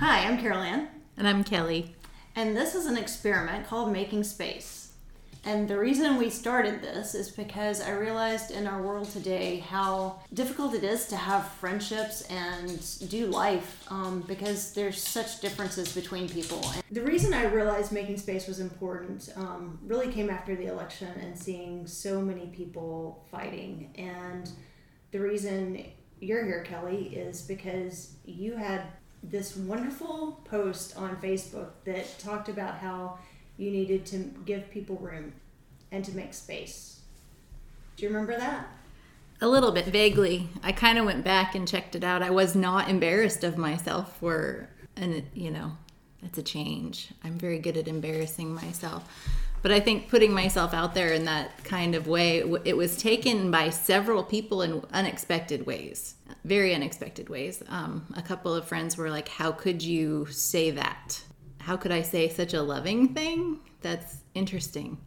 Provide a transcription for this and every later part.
Hi, I'm Carol Ann, And I'm Kelley. and this is an experiment called Making Space. And the reason we started this is because I realized in our world today how difficult it is to have friendships and do life um, because there's such differences between people. And the reason I realized making space was important um, really came after the election and seeing so many people fighting. And the reason you're here, Kelley, is because you had this wonderful post on Facebook that talked about how you needed to give people room and to make space. Do you remember that? A little bit vaguely. I kind of went back and checked it out. I was not embarrassed of myself for, and you know, it's a change. I'm very good at embarrassing myself. But I think putting myself out there in that kind of way, it was taken by several people in unexpected ways, very unexpected ways. Um, a couple of friends were like, How could you say that? How could I say such a loving thing? That's interesting.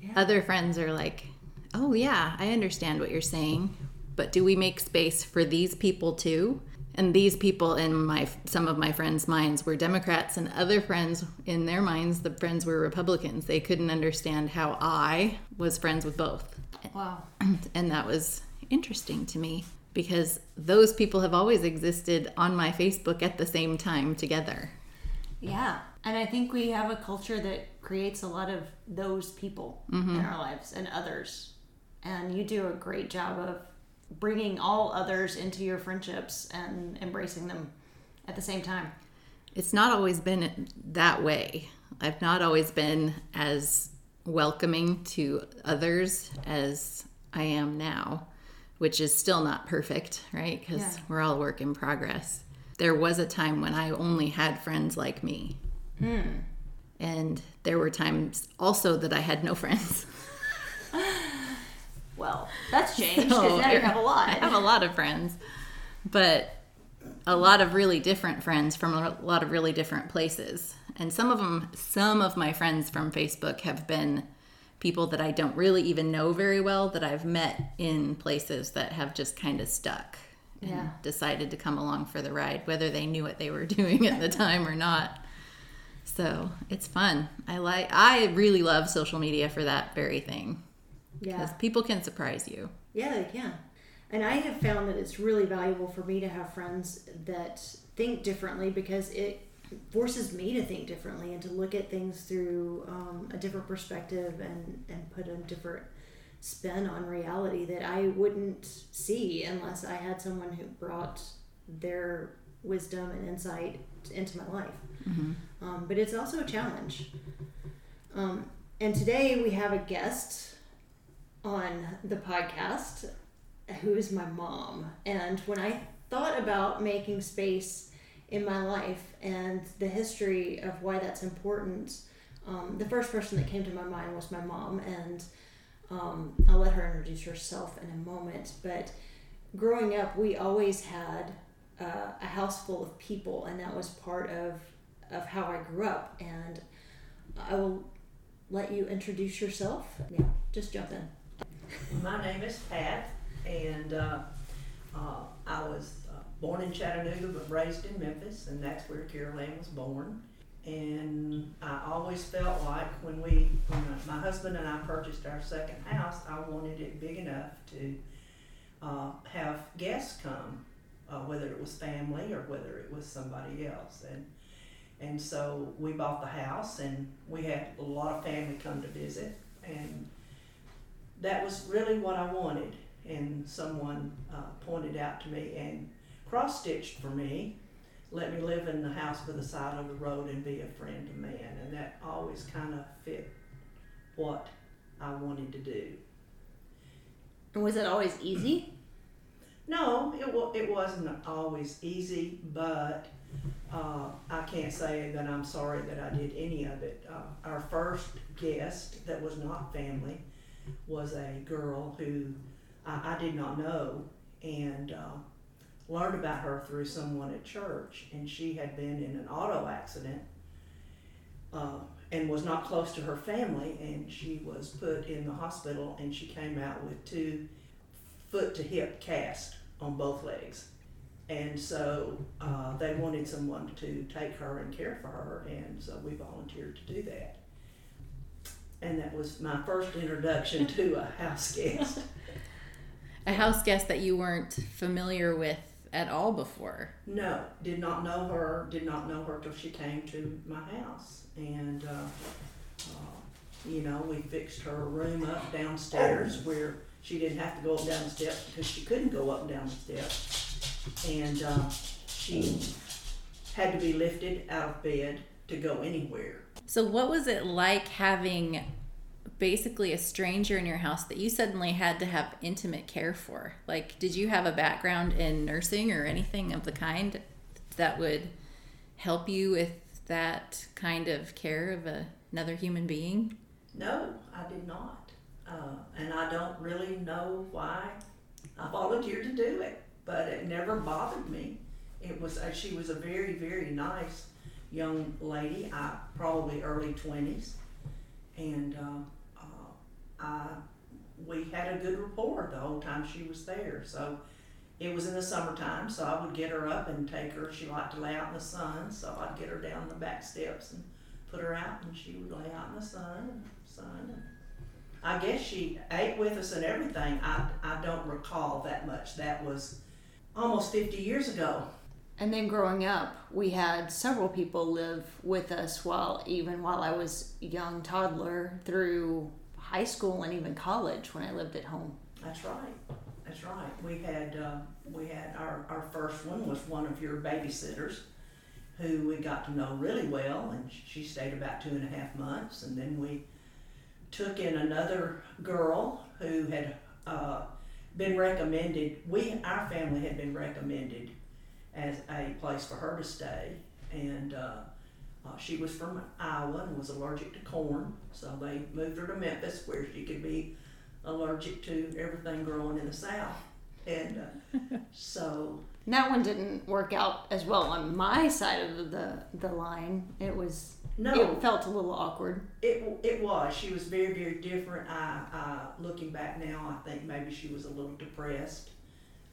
Yeah. Other friends are like, Oh, yeah, I understand what you're saying, but do we make space for these people too? And these people in my some of my friends' minds were Democrats, and other friends in their minds, the friends were Republicans. They couldn't understand how I was friends with both, Wow. and that was interesting to me because those people have always existed on my Facebook at the same time together. Yeah. And I think we have a culture that creates a lot of those people in mm-hmm. our lives and others. And you do a great job of bringing all others into your friendships and embracing them at the same time. It's not always been that way. I've not always been as welcoming to others as I am now, which is still not perfect, right? Because Yeah. we're all work in progress. There was a time when I only had friends like me. Hmm. And there were times also that I had no friends. Well, that's changed because So, now you have a lot. I have a lot of friends, but a lot of really different friends from a lot of really different places. And some of them, some of my friends from Facebook have been people that I don't really even know very well that I've met in places that have just kind of stuck and Yeah. decided to come along for the ride, whether they knew what they were doing at the time or not. So it's fun. I like. I really love social media for that very thing Yeah. because people can surprise you. Yeah, they can. And I have found that it's really valuable for me to have friends that think differently because it forces me to think differently and to look at things through um, a different perspective and, and put a different spin on reality that I wouldn't see unless I had someone who brought their wisdom and insight into my life. Um, but it's also a challenge. Um, and today we have a guest on the podcast who is my mom. And when I thought about making space in my life and the history of why that's important, um, the first person that came to my mind was my mom. And um, I'll let her introduce herself in a moment. But growing up, we always had uh, a house full of people, and that was part of, of how I grew up. And I will let you introduce yourself. Yeah, just jump in. My name is Pat, and uh, uh, I was born in Chattanooga but raised in Memphis, and that's where Carol Ann was born. And I always felt like when we, when my husband and I purchased our second house, I wanted it big enough to uh, have guests come, uh, whether it was family or whether it was somebody else. And and so we bought the house, and we had a lot of family come to visit, and that was really what I wanted. And someone uh, pointed out to me and cross stitched for me, let me live in the house by the side of the road and be a friend to man. And that always kind of fit what I wanted to do. And was it always easy? No, it, wa- it wasn't always easy, but uh, I can't say that I'm sorry that I did any of it. Uh, our first guest that was not family was a girl who I, I did not know and uh, learned about her through someone at church. And she had been in an auto accident uh, and was not close to her family. And she was put in the hospital and she came out with two foot to hip cast on both legs. and so uh, they wanted someone to take her and care for her, and so we volunteered to do that. And that was my first introduction to a house guest. A house guest that you weren't familiar with at all before. No, did not know her. Did not know her till she came to my house, and uh, uh, you know we fixed her room up downstairs where she didn't have to go up down the steps because she couldn't go up and down the steps, and uh, she had to be lifted out of bed to go anywhere. So, what was it like having basically a stranger in your house that you suddenly had to have intimate care for? Like, did you have a background in nursing or anything of the kind that would help you with that kind of care of a, another human being? No, I did not. Uh, and I don't really know why I volunteered to do it, but it never bothered me. It was uh, she was a very very nice young lady, I probably early twenties, and uh, uh, we had a good rapport the whole time she was there. So it was in the summertime, so I would get her up and take her. She liked to lay out in the sun, so I'd get her down the back steps and put her out, and she would lay out in the sun and sun. I guess she ate with us and everything. I I don't recall that much. That was almost fifty years ago. And then growing up, we had several people live with us while even while I was young toddler through high school and even college when I lived at home. That's right. That's right. We had uh, we had our, our first one was one of your babysitters, who we got to know really well, and she stayed about two and a half months, and then we took in another girl who had uh, been recommended. We our family had been recommended as a place for her to stay, and uh, uh, she was from Iowa and was allergic to corn, so they moved her to Memphis where she could be allergic to everything growing in the South. And uh, so that one didn't work out as well on my side of the the line. It was no, it felt a little awkward. It, it was. She was very, very different. I, I, looking back now, I think maybe she was a little depressed,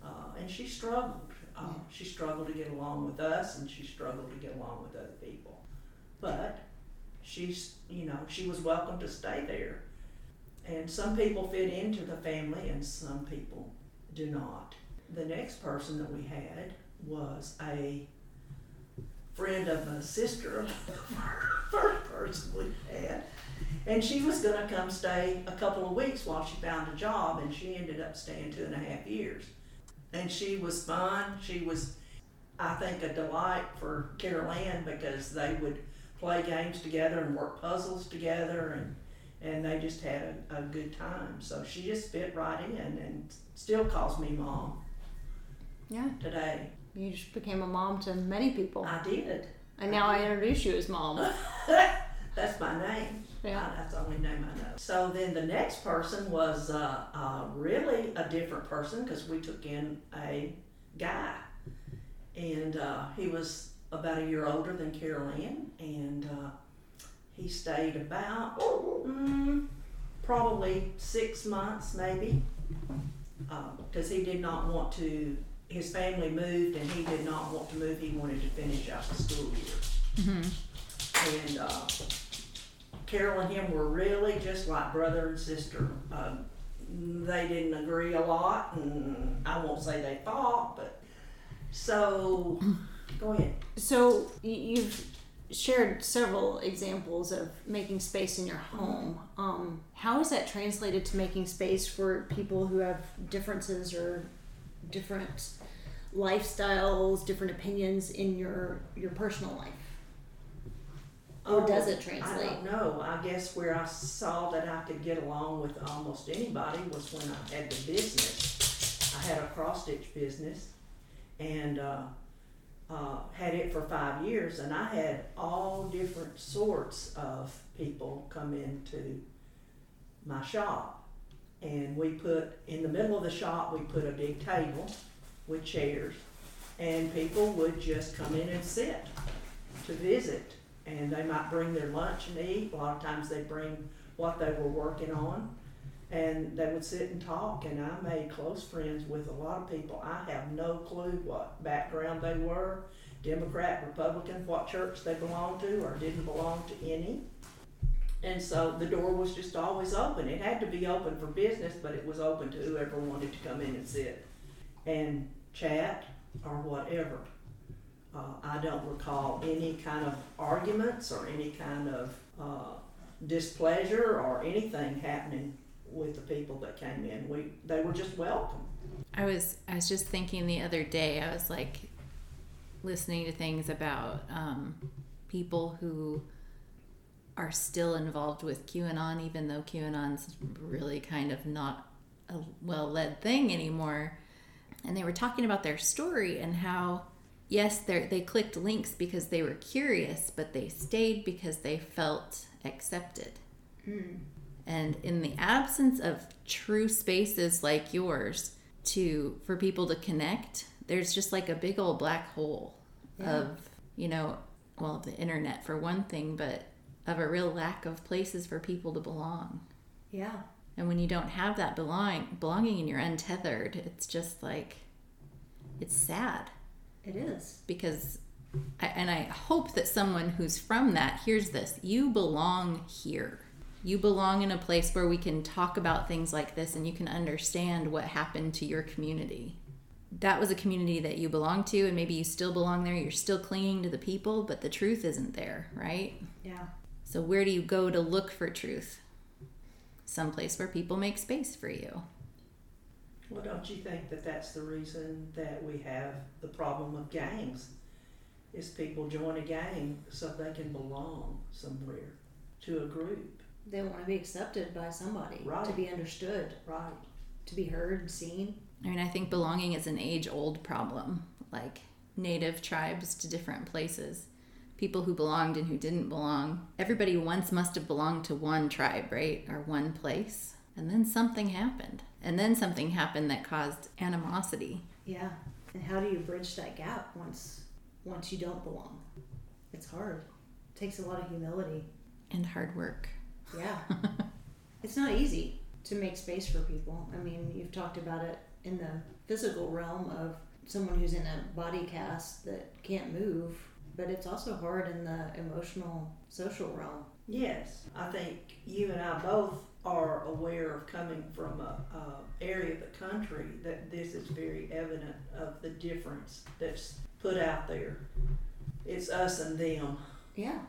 uh, and she struggled. Uh, she struggled to get along with us, and she struggled to get along with other people. But she's, you know, she was welcome to stay there. And some people fit into the family, and some people do not. The next person that we had was a friend of a sister of first person we had. And she was going to come stay a couple of weeks while she found a job, and she ended up staying two and a half years. And she was fun. She was, I think, a delight for Carol Ann because they would play games together and work puzzles together, and, and they just had a, a good time. So she just fit right in and still calls me mom Yeah, today. you just became a mom to many people, I did. and now I introduce you as mom. That's my name. Yeah. Uh, that's the only name I know. So then the next person was uh, uh, really a different person because we took in a guy, and uh, he was about a year older than Carol Ann, and uh, he stayed about mm, probably six months maybe because he did not want to. His family moved, and he did not want to move. He wanted to finish out the school year and uh, Carol and him were really just like brother and sister. Uh, they didn't agree a lot, and I won't say they fought, but so go ahead. So you've shared several examples of making space in your home. Um, how is that translated to making space for people who have differences or different lifestyles, different opinions in your your personal life? Or does it translate? I don't know. I guess where I saw that I could get along with almost anybody was when I had the business. I had a cross stitch business, and uh, uh, had it for five years, and I had all different sorts of people come into my shop. And we put in the middle of the shop, we put a big table with chairs, and people would just come in and sit to visit. And they might bring their lunch and eat. A lot of times they bring what they were working on. And they would sit and talk and i made close friends with a lot of people. I have no clue what background they were democrat republican what church they belonged to or didn't belong to any. And so the door was just always open. It had to be open for business but it was open to whoever wanted to come in and sit and chat or whatever. Uh, i don't recall any kind of arguments or any kind of uh, displeasure or anything happening with the people that came in. We they were just welcome. I was I was just thinking the other day. I was like listening to things about um, people who are still involved with QAnon, even though QAnon's really kind of not a well led thing anymore. And they were talking about their story and how yes, they they clicked links because they were curious, but they stayed because they felt accepted. Mm. And in the absence of true spaces like yours to for people to connect, there's just like a big old black hole Yeah. of, you know, well, the internet for one thing, but of a real lack of places for people to belong. Yeah. And when you don't have that belonging, belonging and you're untethered, it's just like it's sad It is. because I, and I hope that someone who's from that hears this. You belong here. You belong in a place where we can talk about things like this and you can understand what happened to your community. That was a community that you belong to, and maybe you still belong there. You're still clinging to the people, but the truth isn't there, right? Yeah. So, where do you go to look for truth? Someplace where people make space for you. Well, don't you think that that's the reason that we have the problem of gangs? Is people join a gang so they can belong somewhere to a group, They want to be accepted by somebody. Right. To be understood. right? To be heard, and seen. I mean, I think belonging is an age old problem, like native tribes to different places. People who belonged and who didn't belong. Everybody once must have belonged to one tribe, right? Or one place. And then something happened. And then something happened that caused animosity. Yeah. And how do you bridge that gap once once you don't belong? It's hard. It takes a lot of humility. And hard work. Yeah. it's not easy to make space for people. I mean, you've talked about it in the physical realm of someone who's in a body cast that can't move, but it's also hard in the emotional, social realm. Yes, I think you and I both are aware of coming from a, a area of the country that this is very evident of the difference that's put out there. It's us and them. Yeah.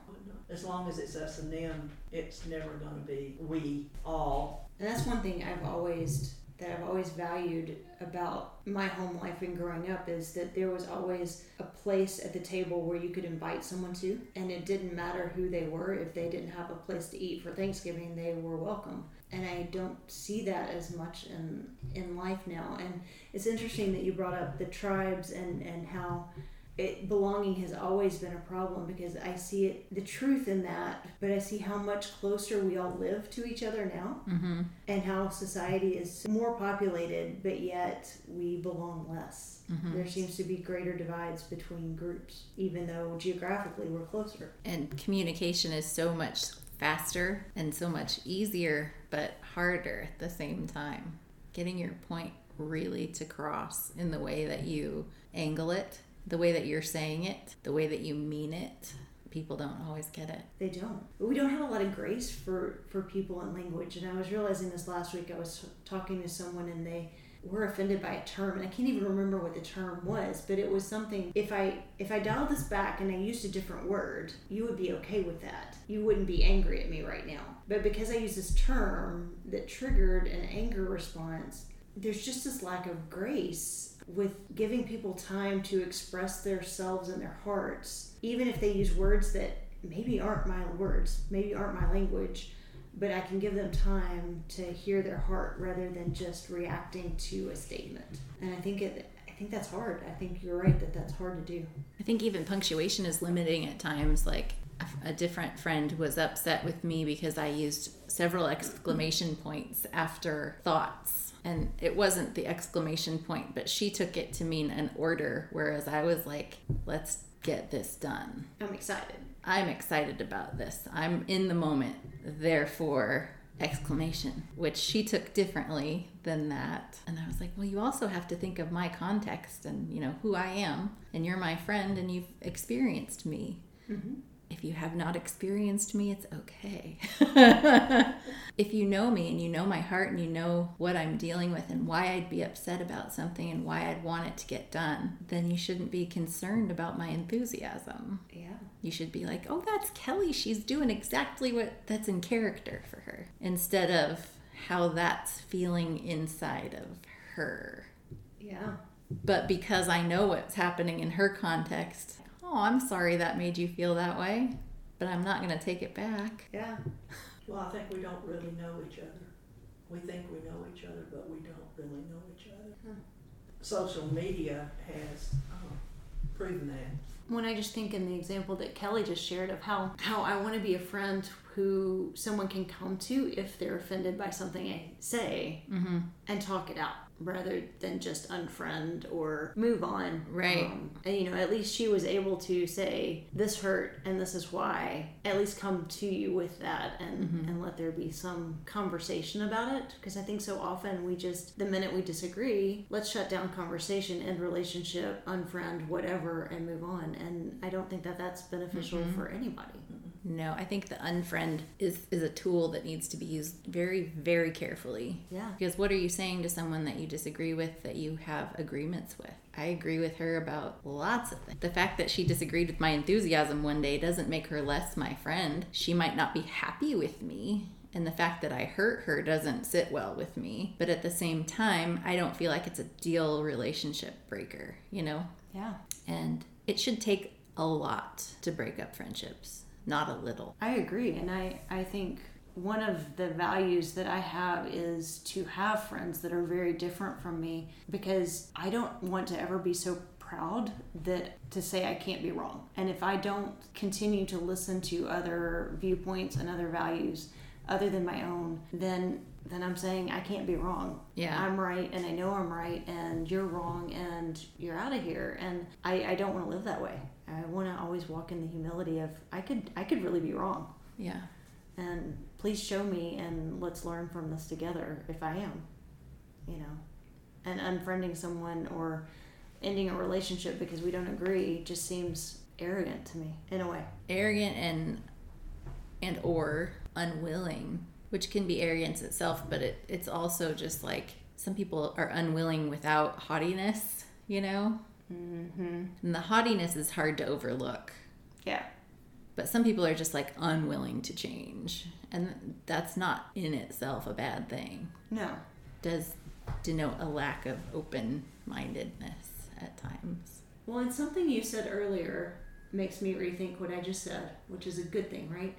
As long as it's us and them, it's never going to be we all. And that's one thing I've always that I've always valued about my home life and growing up is that there was always a place at the table where you could invite someone to and it didn't matter who they were. If they didn't have a place to eat for Thanksgiving they were welcome. And I don't see that as much in in life now. And it's interesting that you brought up the tribes and and how it belonging has always been a problem because I see it the truth in that, but I see how much closer we all live to each other now Mm-hmm. and how society is more populated, but yet we belong less. Mm-hmm. There seems to be greater divides between groups, even though geographically we're closer. And communication is so much faster and so much easier, but harder at the same time. Getting your point really to cross in the way that you angle it, the way that you're saying it, the way that you mean it. People don't always get it. They don't. We don't have a lot of grace for for people in language. And I was realizing this last week. I was talking to someone and they were offended by a term, and I can't even remember what the term was, but it was something. If I if I dialed this back and I used a different word, you would be okay with that. You wouldn't be angry at me right now. But because I used this term that triggered an anger response, there's just this lack of grace with giving people time to express themselves and their hearts, even if they use words that maybe aren't my words, maybe aren't my language, but I can give them time to hear their heart rather than just reacting to a statement. And I think it I think that's hard. I think you're right that that's hard to do. I think even punctuation is limiting at times. Like a- a different friend was upset with me because I used several exclamation points after thoughts. And it wasn't the exclamation point, but she took it to mean an order, whereas I was like, let's get this done. I'm excited. I'm excited about this. I'm in the moment. Therefore, exclamation which she took differently than that and i was like well you also have to think of my context and you know who i am and you're my friend and you've experienced me Mm-hmm. if you have not experienced me, it's okay. if you know me and you know my heart and you know what I'm dealing with and why I'd be upset about something and why I'd want it to get done, then you shouldn't be concerned about my enthusiasm. Yeah. You should be like, oh, that's Kelley. She's doing exactly what that's in character for her, instead of how that's feeling inside of her. Yeah. But because I know what's happening in her context, oh, I'm sorry that made you feel that way, but I'm not going to take it back. Yeah. Well, I think we don't really know each other. We think we know each other, but we don't really know each other. Hmm. Social media has uh, proven that. When I just think in the example that Kelley just shared of how how I want to be a friend who someone can come to if they're offended by something I say Mm-hmm. and talk it out rather than just unfriend or move on. Right. Um, and you know, at least she was able to say this hurt and this is why. At least come to you with that and and let there be some conversation about it because I think so often we just the minute we disagree, let's shut down conversation, end relationship, unfriend, whatever, and move on. And I don't think that that's beneficial for anybody. No, I think the unfriend is, is a tool that needs to be used very, very carefully. Yeah. Because what are you saying to someone that you disagree with that you have agreements with? I agree with her about lots of things. The fact that she disagreed with my enthusiasm one day doesn't make her less my friend. She might not be happy with me. And the fact that I hurt her doesn't sit well with me. But at the same time, I don't feel like it's a deal relationship breaker, you know? Yeah. And it should take a lot to break up friendships, not a little. I agree, and I I think one of the values that I have is to have friends that are very different from me because I don't want to ever be so proud that to say I can't be wrong. And if I don't continue to listen to other viewpoints and other values other than my own, then then I'm saying I can't be wrong. Yeah. I'm right and I know I'm right and you're wrong and you're out of here and I, I don't want to live that way. I want to always walk in the humility of I could I could really be wrong Yeah. and please show me and let's learn from this together if I am. You know. And unfriending someone or ending a relationship because we don't agree just seems arrogant to me in a way. arrogant and and or unwilling which can be arrogance itself but it, it's also just like some people are unwilling without haughtiness you know Mm-hmm. and the haughtiness is hard to overlook Yeah. but some people are just like unwilling to change and that's not in itself a bad thing No. does denote a lack of open-mindedness at times Well, and something you said earlier makes me rethink what I just said, which is a good thing, right?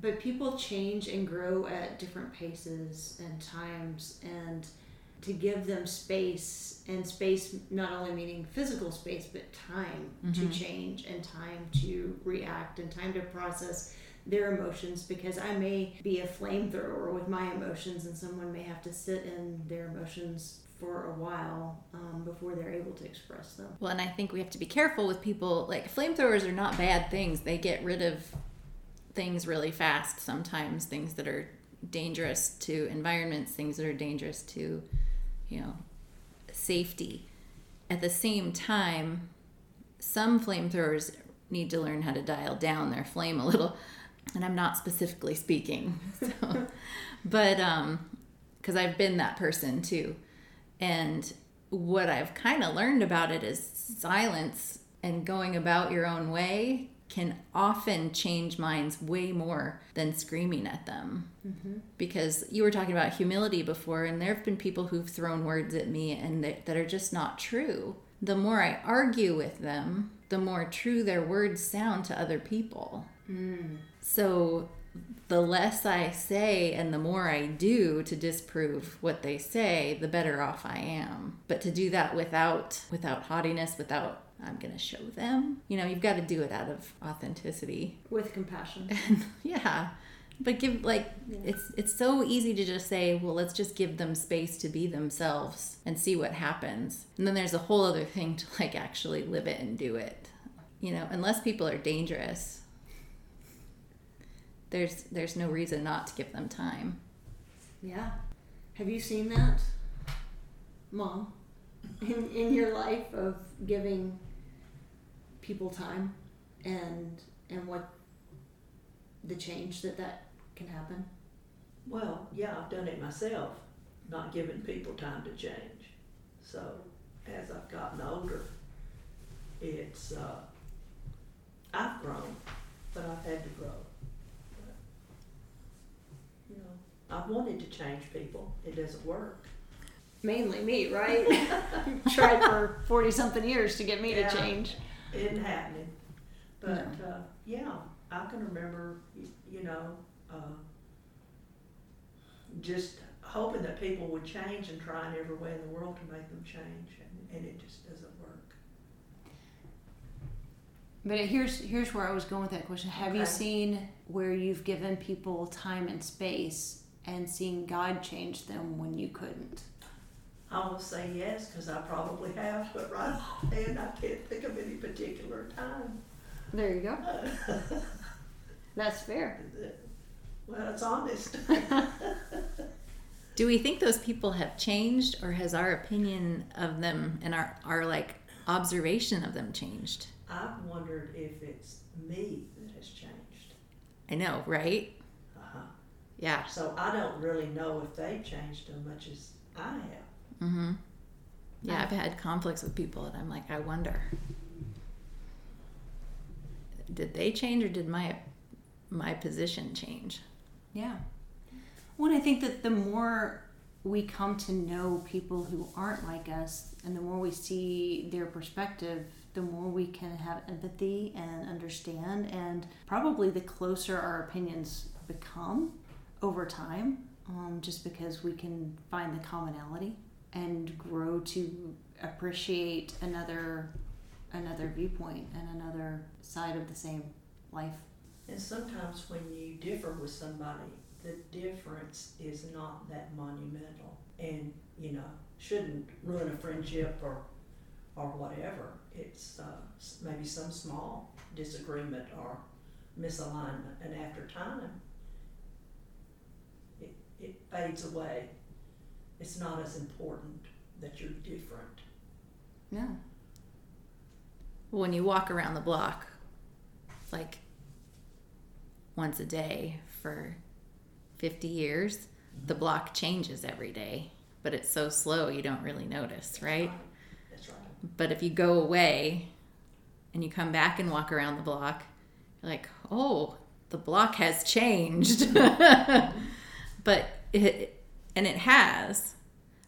But people change and grow at different paces and times, and to give them space and space, not only meaning physical space, but time to change and time to react and time to process their emotions because I may be a flamethrower with my emotions, and someone may have to sit in their emotions for a while um, before they're able to express them. Well, and I think we have to be careful with people. Like flamethrowers are not bad things. They get rid of things really fast. Sometimes things that are dangerous to environments, things that are dangerous to, you know, safety. At the same time, some flamethrowers need to learn how to dial down their flame a little. And I'm not specifically speaking, so, but um, because I've been that person too. And what I've kind of learned about it is silence and going about your own way can often change minds way more than screaming at them. Mm-hmm. Because you were talking about humility before, and there have been people who've thrown words at me and that, that are just not true. The more I argue with them, the more true their words sound to other people. Mm. So the less I say and the more I do to disprove what they say, the better off I am. But to do that without without haughtiness, without I'm going to show them, you know, you've got to do it out of authenticity. with compassion. yeah. But give like it's it's so easy to just say, well, let's just give them space to be themselves and see what happens. And then there's a whole other thing to like actually live it and do it. You know, unless people are dangerous, there's there's no reason not to give them time. Yeah. Have you seen that, Mom, in, in your life of giving people time and and what the change that that can happen? Well, yeah, I've done it myself, not giving people time to change. So as I've gotten older, it's uh, I've grown, but I've had to grow. You know, I've wanted to change people. It doesn't work. Mainly me, right? Tried for forty something years to get me Yeah. to change. It ain't happening. But uh, yeah, I can remember, you know, uh, just hoping that people would change and trying every way in the world to make them change, and, and it just doesn't work. But here's here's where I was going with that question. Have you seen where you've given people time and space and seen God change them when you couldn't? I will say yes because I probably have, but right offhand I can't think of any particular time. There you go. That's fair. Well, it's honest. Do we think those people have changed, or has our opinion of them and our, our like observation of them changed? I've wondered if it's me that has changed. I know, right? Uh-huh. Yeah. So I don't really know if they've changed as much as I have. Mm-hmm. Yeah, I've had conflicts with people, and I'm like, I wonder, did they change, or did my my position change? Yeah. Well, I think that the more we come to know people who aren't like us, and the more we see their perspective, the more we can have empathy and understand, and probably the closer our opinions become over time, um, just because we can find the commonality and grow to appreciate another another viewpoint and another side of the same life. And sometimes when you differ with somebody, the difference is not that monumental and, you know, shouldn't ruin a friendship or, or whatever. It's uh, maybe some small disagreement or misalignment, and after time, it, it fades away. It's not as important that you're different. No. When you walk around the block, like once a day for 50 years, the block changes every day, but it's so slow you don't really notice, right? That's right. But if you go away and you come back and walk around the block, you're like, oh, the block has changed. but it, and it has,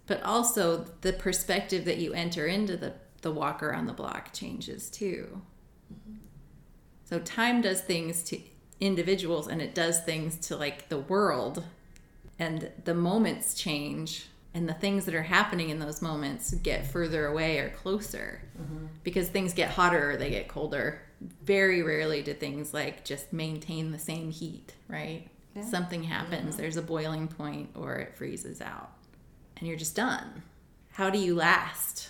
but also the perspective that you enter into the, the walk around the block changes too. So time does things to individuals and it does things to like the world. And the moments change and the things that are happening in those moments get further away or closer. Mm-hmm. Because things get hotter or they get colder. Very rarely do things like just maintain the same heat right Yeah. something happens mm-hmm. there's a boiling point or it freezes out and you're just done how do you last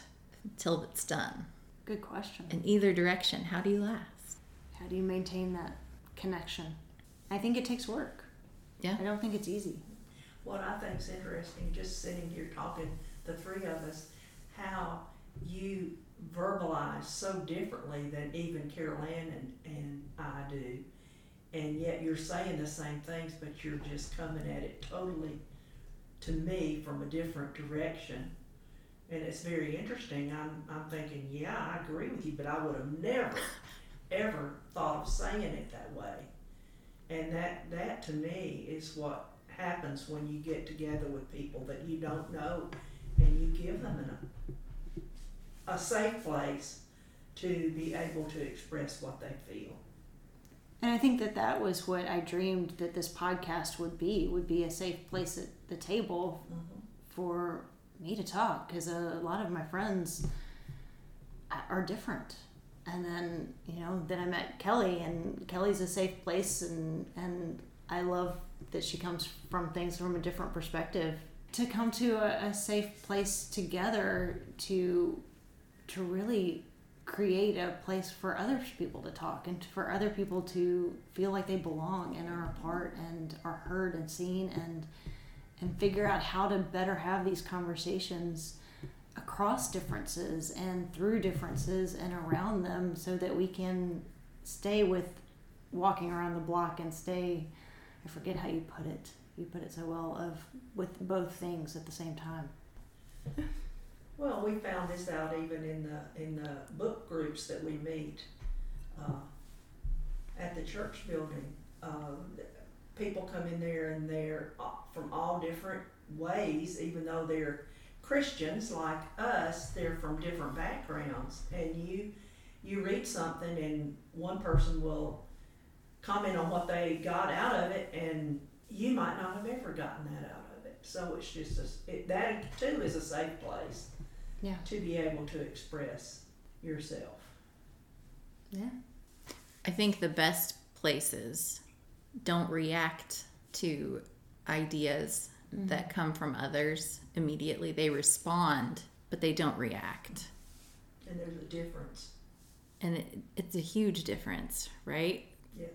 till it's done Good question. in either direction how do you last How do you maintain that connection? I think it takes work. Yeah. I don't think it's easy. What I think is interesting, just sitting here talking, the three of us, how you verbalize so differently than even Carol Ann and, and I do. And yet you're saying the same things, but you're just coming at it totally, to me, from a different direction. And it's very interesting. I'm, I'm thinking, yeah, I agree with you, but I would have never, ever thought of saying it that way. And that, that to me is what happens when you get together with people that you don't know and you give them an, a safe place to be able to express what they feel. And I think that that was what I dreamed that this podcast would be, would be a safe place at the table mm-hmm. for me to talk because a lot of my friends are different. And then, you know, then I met Kelley and Kelley's a safe place and and I love that she comes from things from a different perspective. To come to a, a safe place together to to really create a place for other people to talk and for other people to feel like they belong and are a part and are heard and seen and and figure out how to better have these conversations across differences and through differences and around them so that we can stay with walking around the block and stay I forget how you put it. You put it so well of with both things at the same time. Well, we found this out even in the in the book groups that we meet uh, at the church building. Uh, people come in there and they're uh, from all different ways, even though they're Christians like us. They're from different backgrounds, and you you read something, and one person will comment on what they got out of it, and you might not have ever gotten that out of it. So it's just a, it, that too is a safe place Yeah. to be able to express yourself. Yeah. I think the best places don't react to ideas mm. that come from others immediately. They respond, but they don't react. And there's a difference. And it, it's a huge difference, right? Yes.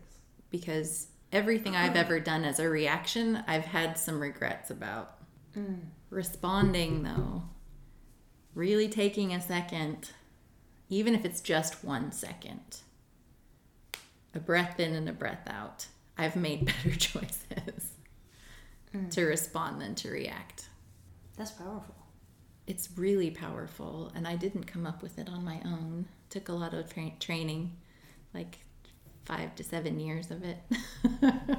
Because everything I've ever done as a reaction, I've had some regrets about. Mm. Responding, though, really taking a second, even if it's just one second, a breath in and a breath out, I've made better choices mm. to respond than to react. That's powerful. It's really powerful, and I didn't come up with it on my own. Took a lot of tra- training, like five to seven years of it.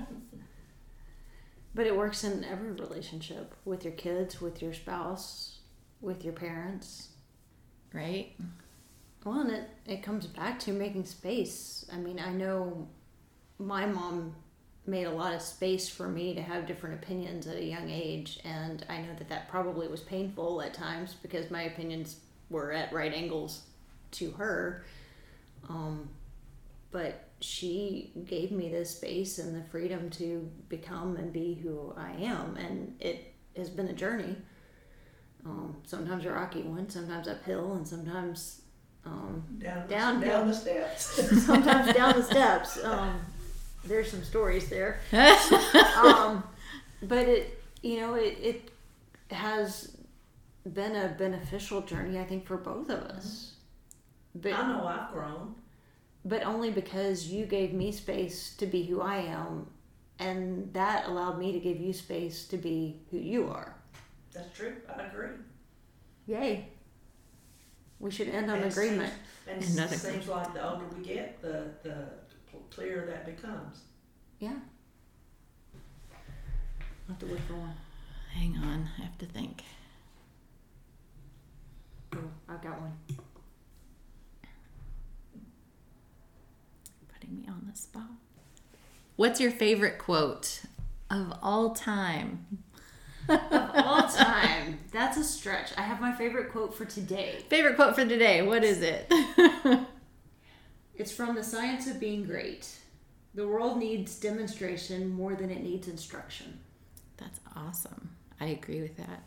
But it works in every relationship with your kids, with your spouse, with your parents. right? Well, and it, it comes back to making space. I mean, I know my mom made a lot of space for me to have different opinions at a young age, and I know that that probably was painful at times because my opinions were at right angles to her. Um, but she gave me this space and the freedom to become and be who I am, and it has been a journey. Um, sometimes a rocky one, sometimes uphill, and sometimes um, Down, Downhill. down the steps. sometimes down the steps. Um, there's some stories there, um, but it you know it it has been a beneficial journey I think for both of us. But I know I've grown. but only because you gave me space to be who I am, and that allowed me to give you space to be who you are. That's true. I agree. Yay! We should end on And it agreement. Seems, and it Another seems like the older we get, the the clearer that becomes. Yeah. I'll have to look for one. Hang on, I have to think. Oh, I've got one. Putting me on the spot. What's your favorite quote of all time? Of all time. That's a stretch. I have my favorite quote for today. Favorite quote for today, what is it? It's from The Science of Being Great. The world needs demonstration more than it needs instruction. That's awesome. I agree with that.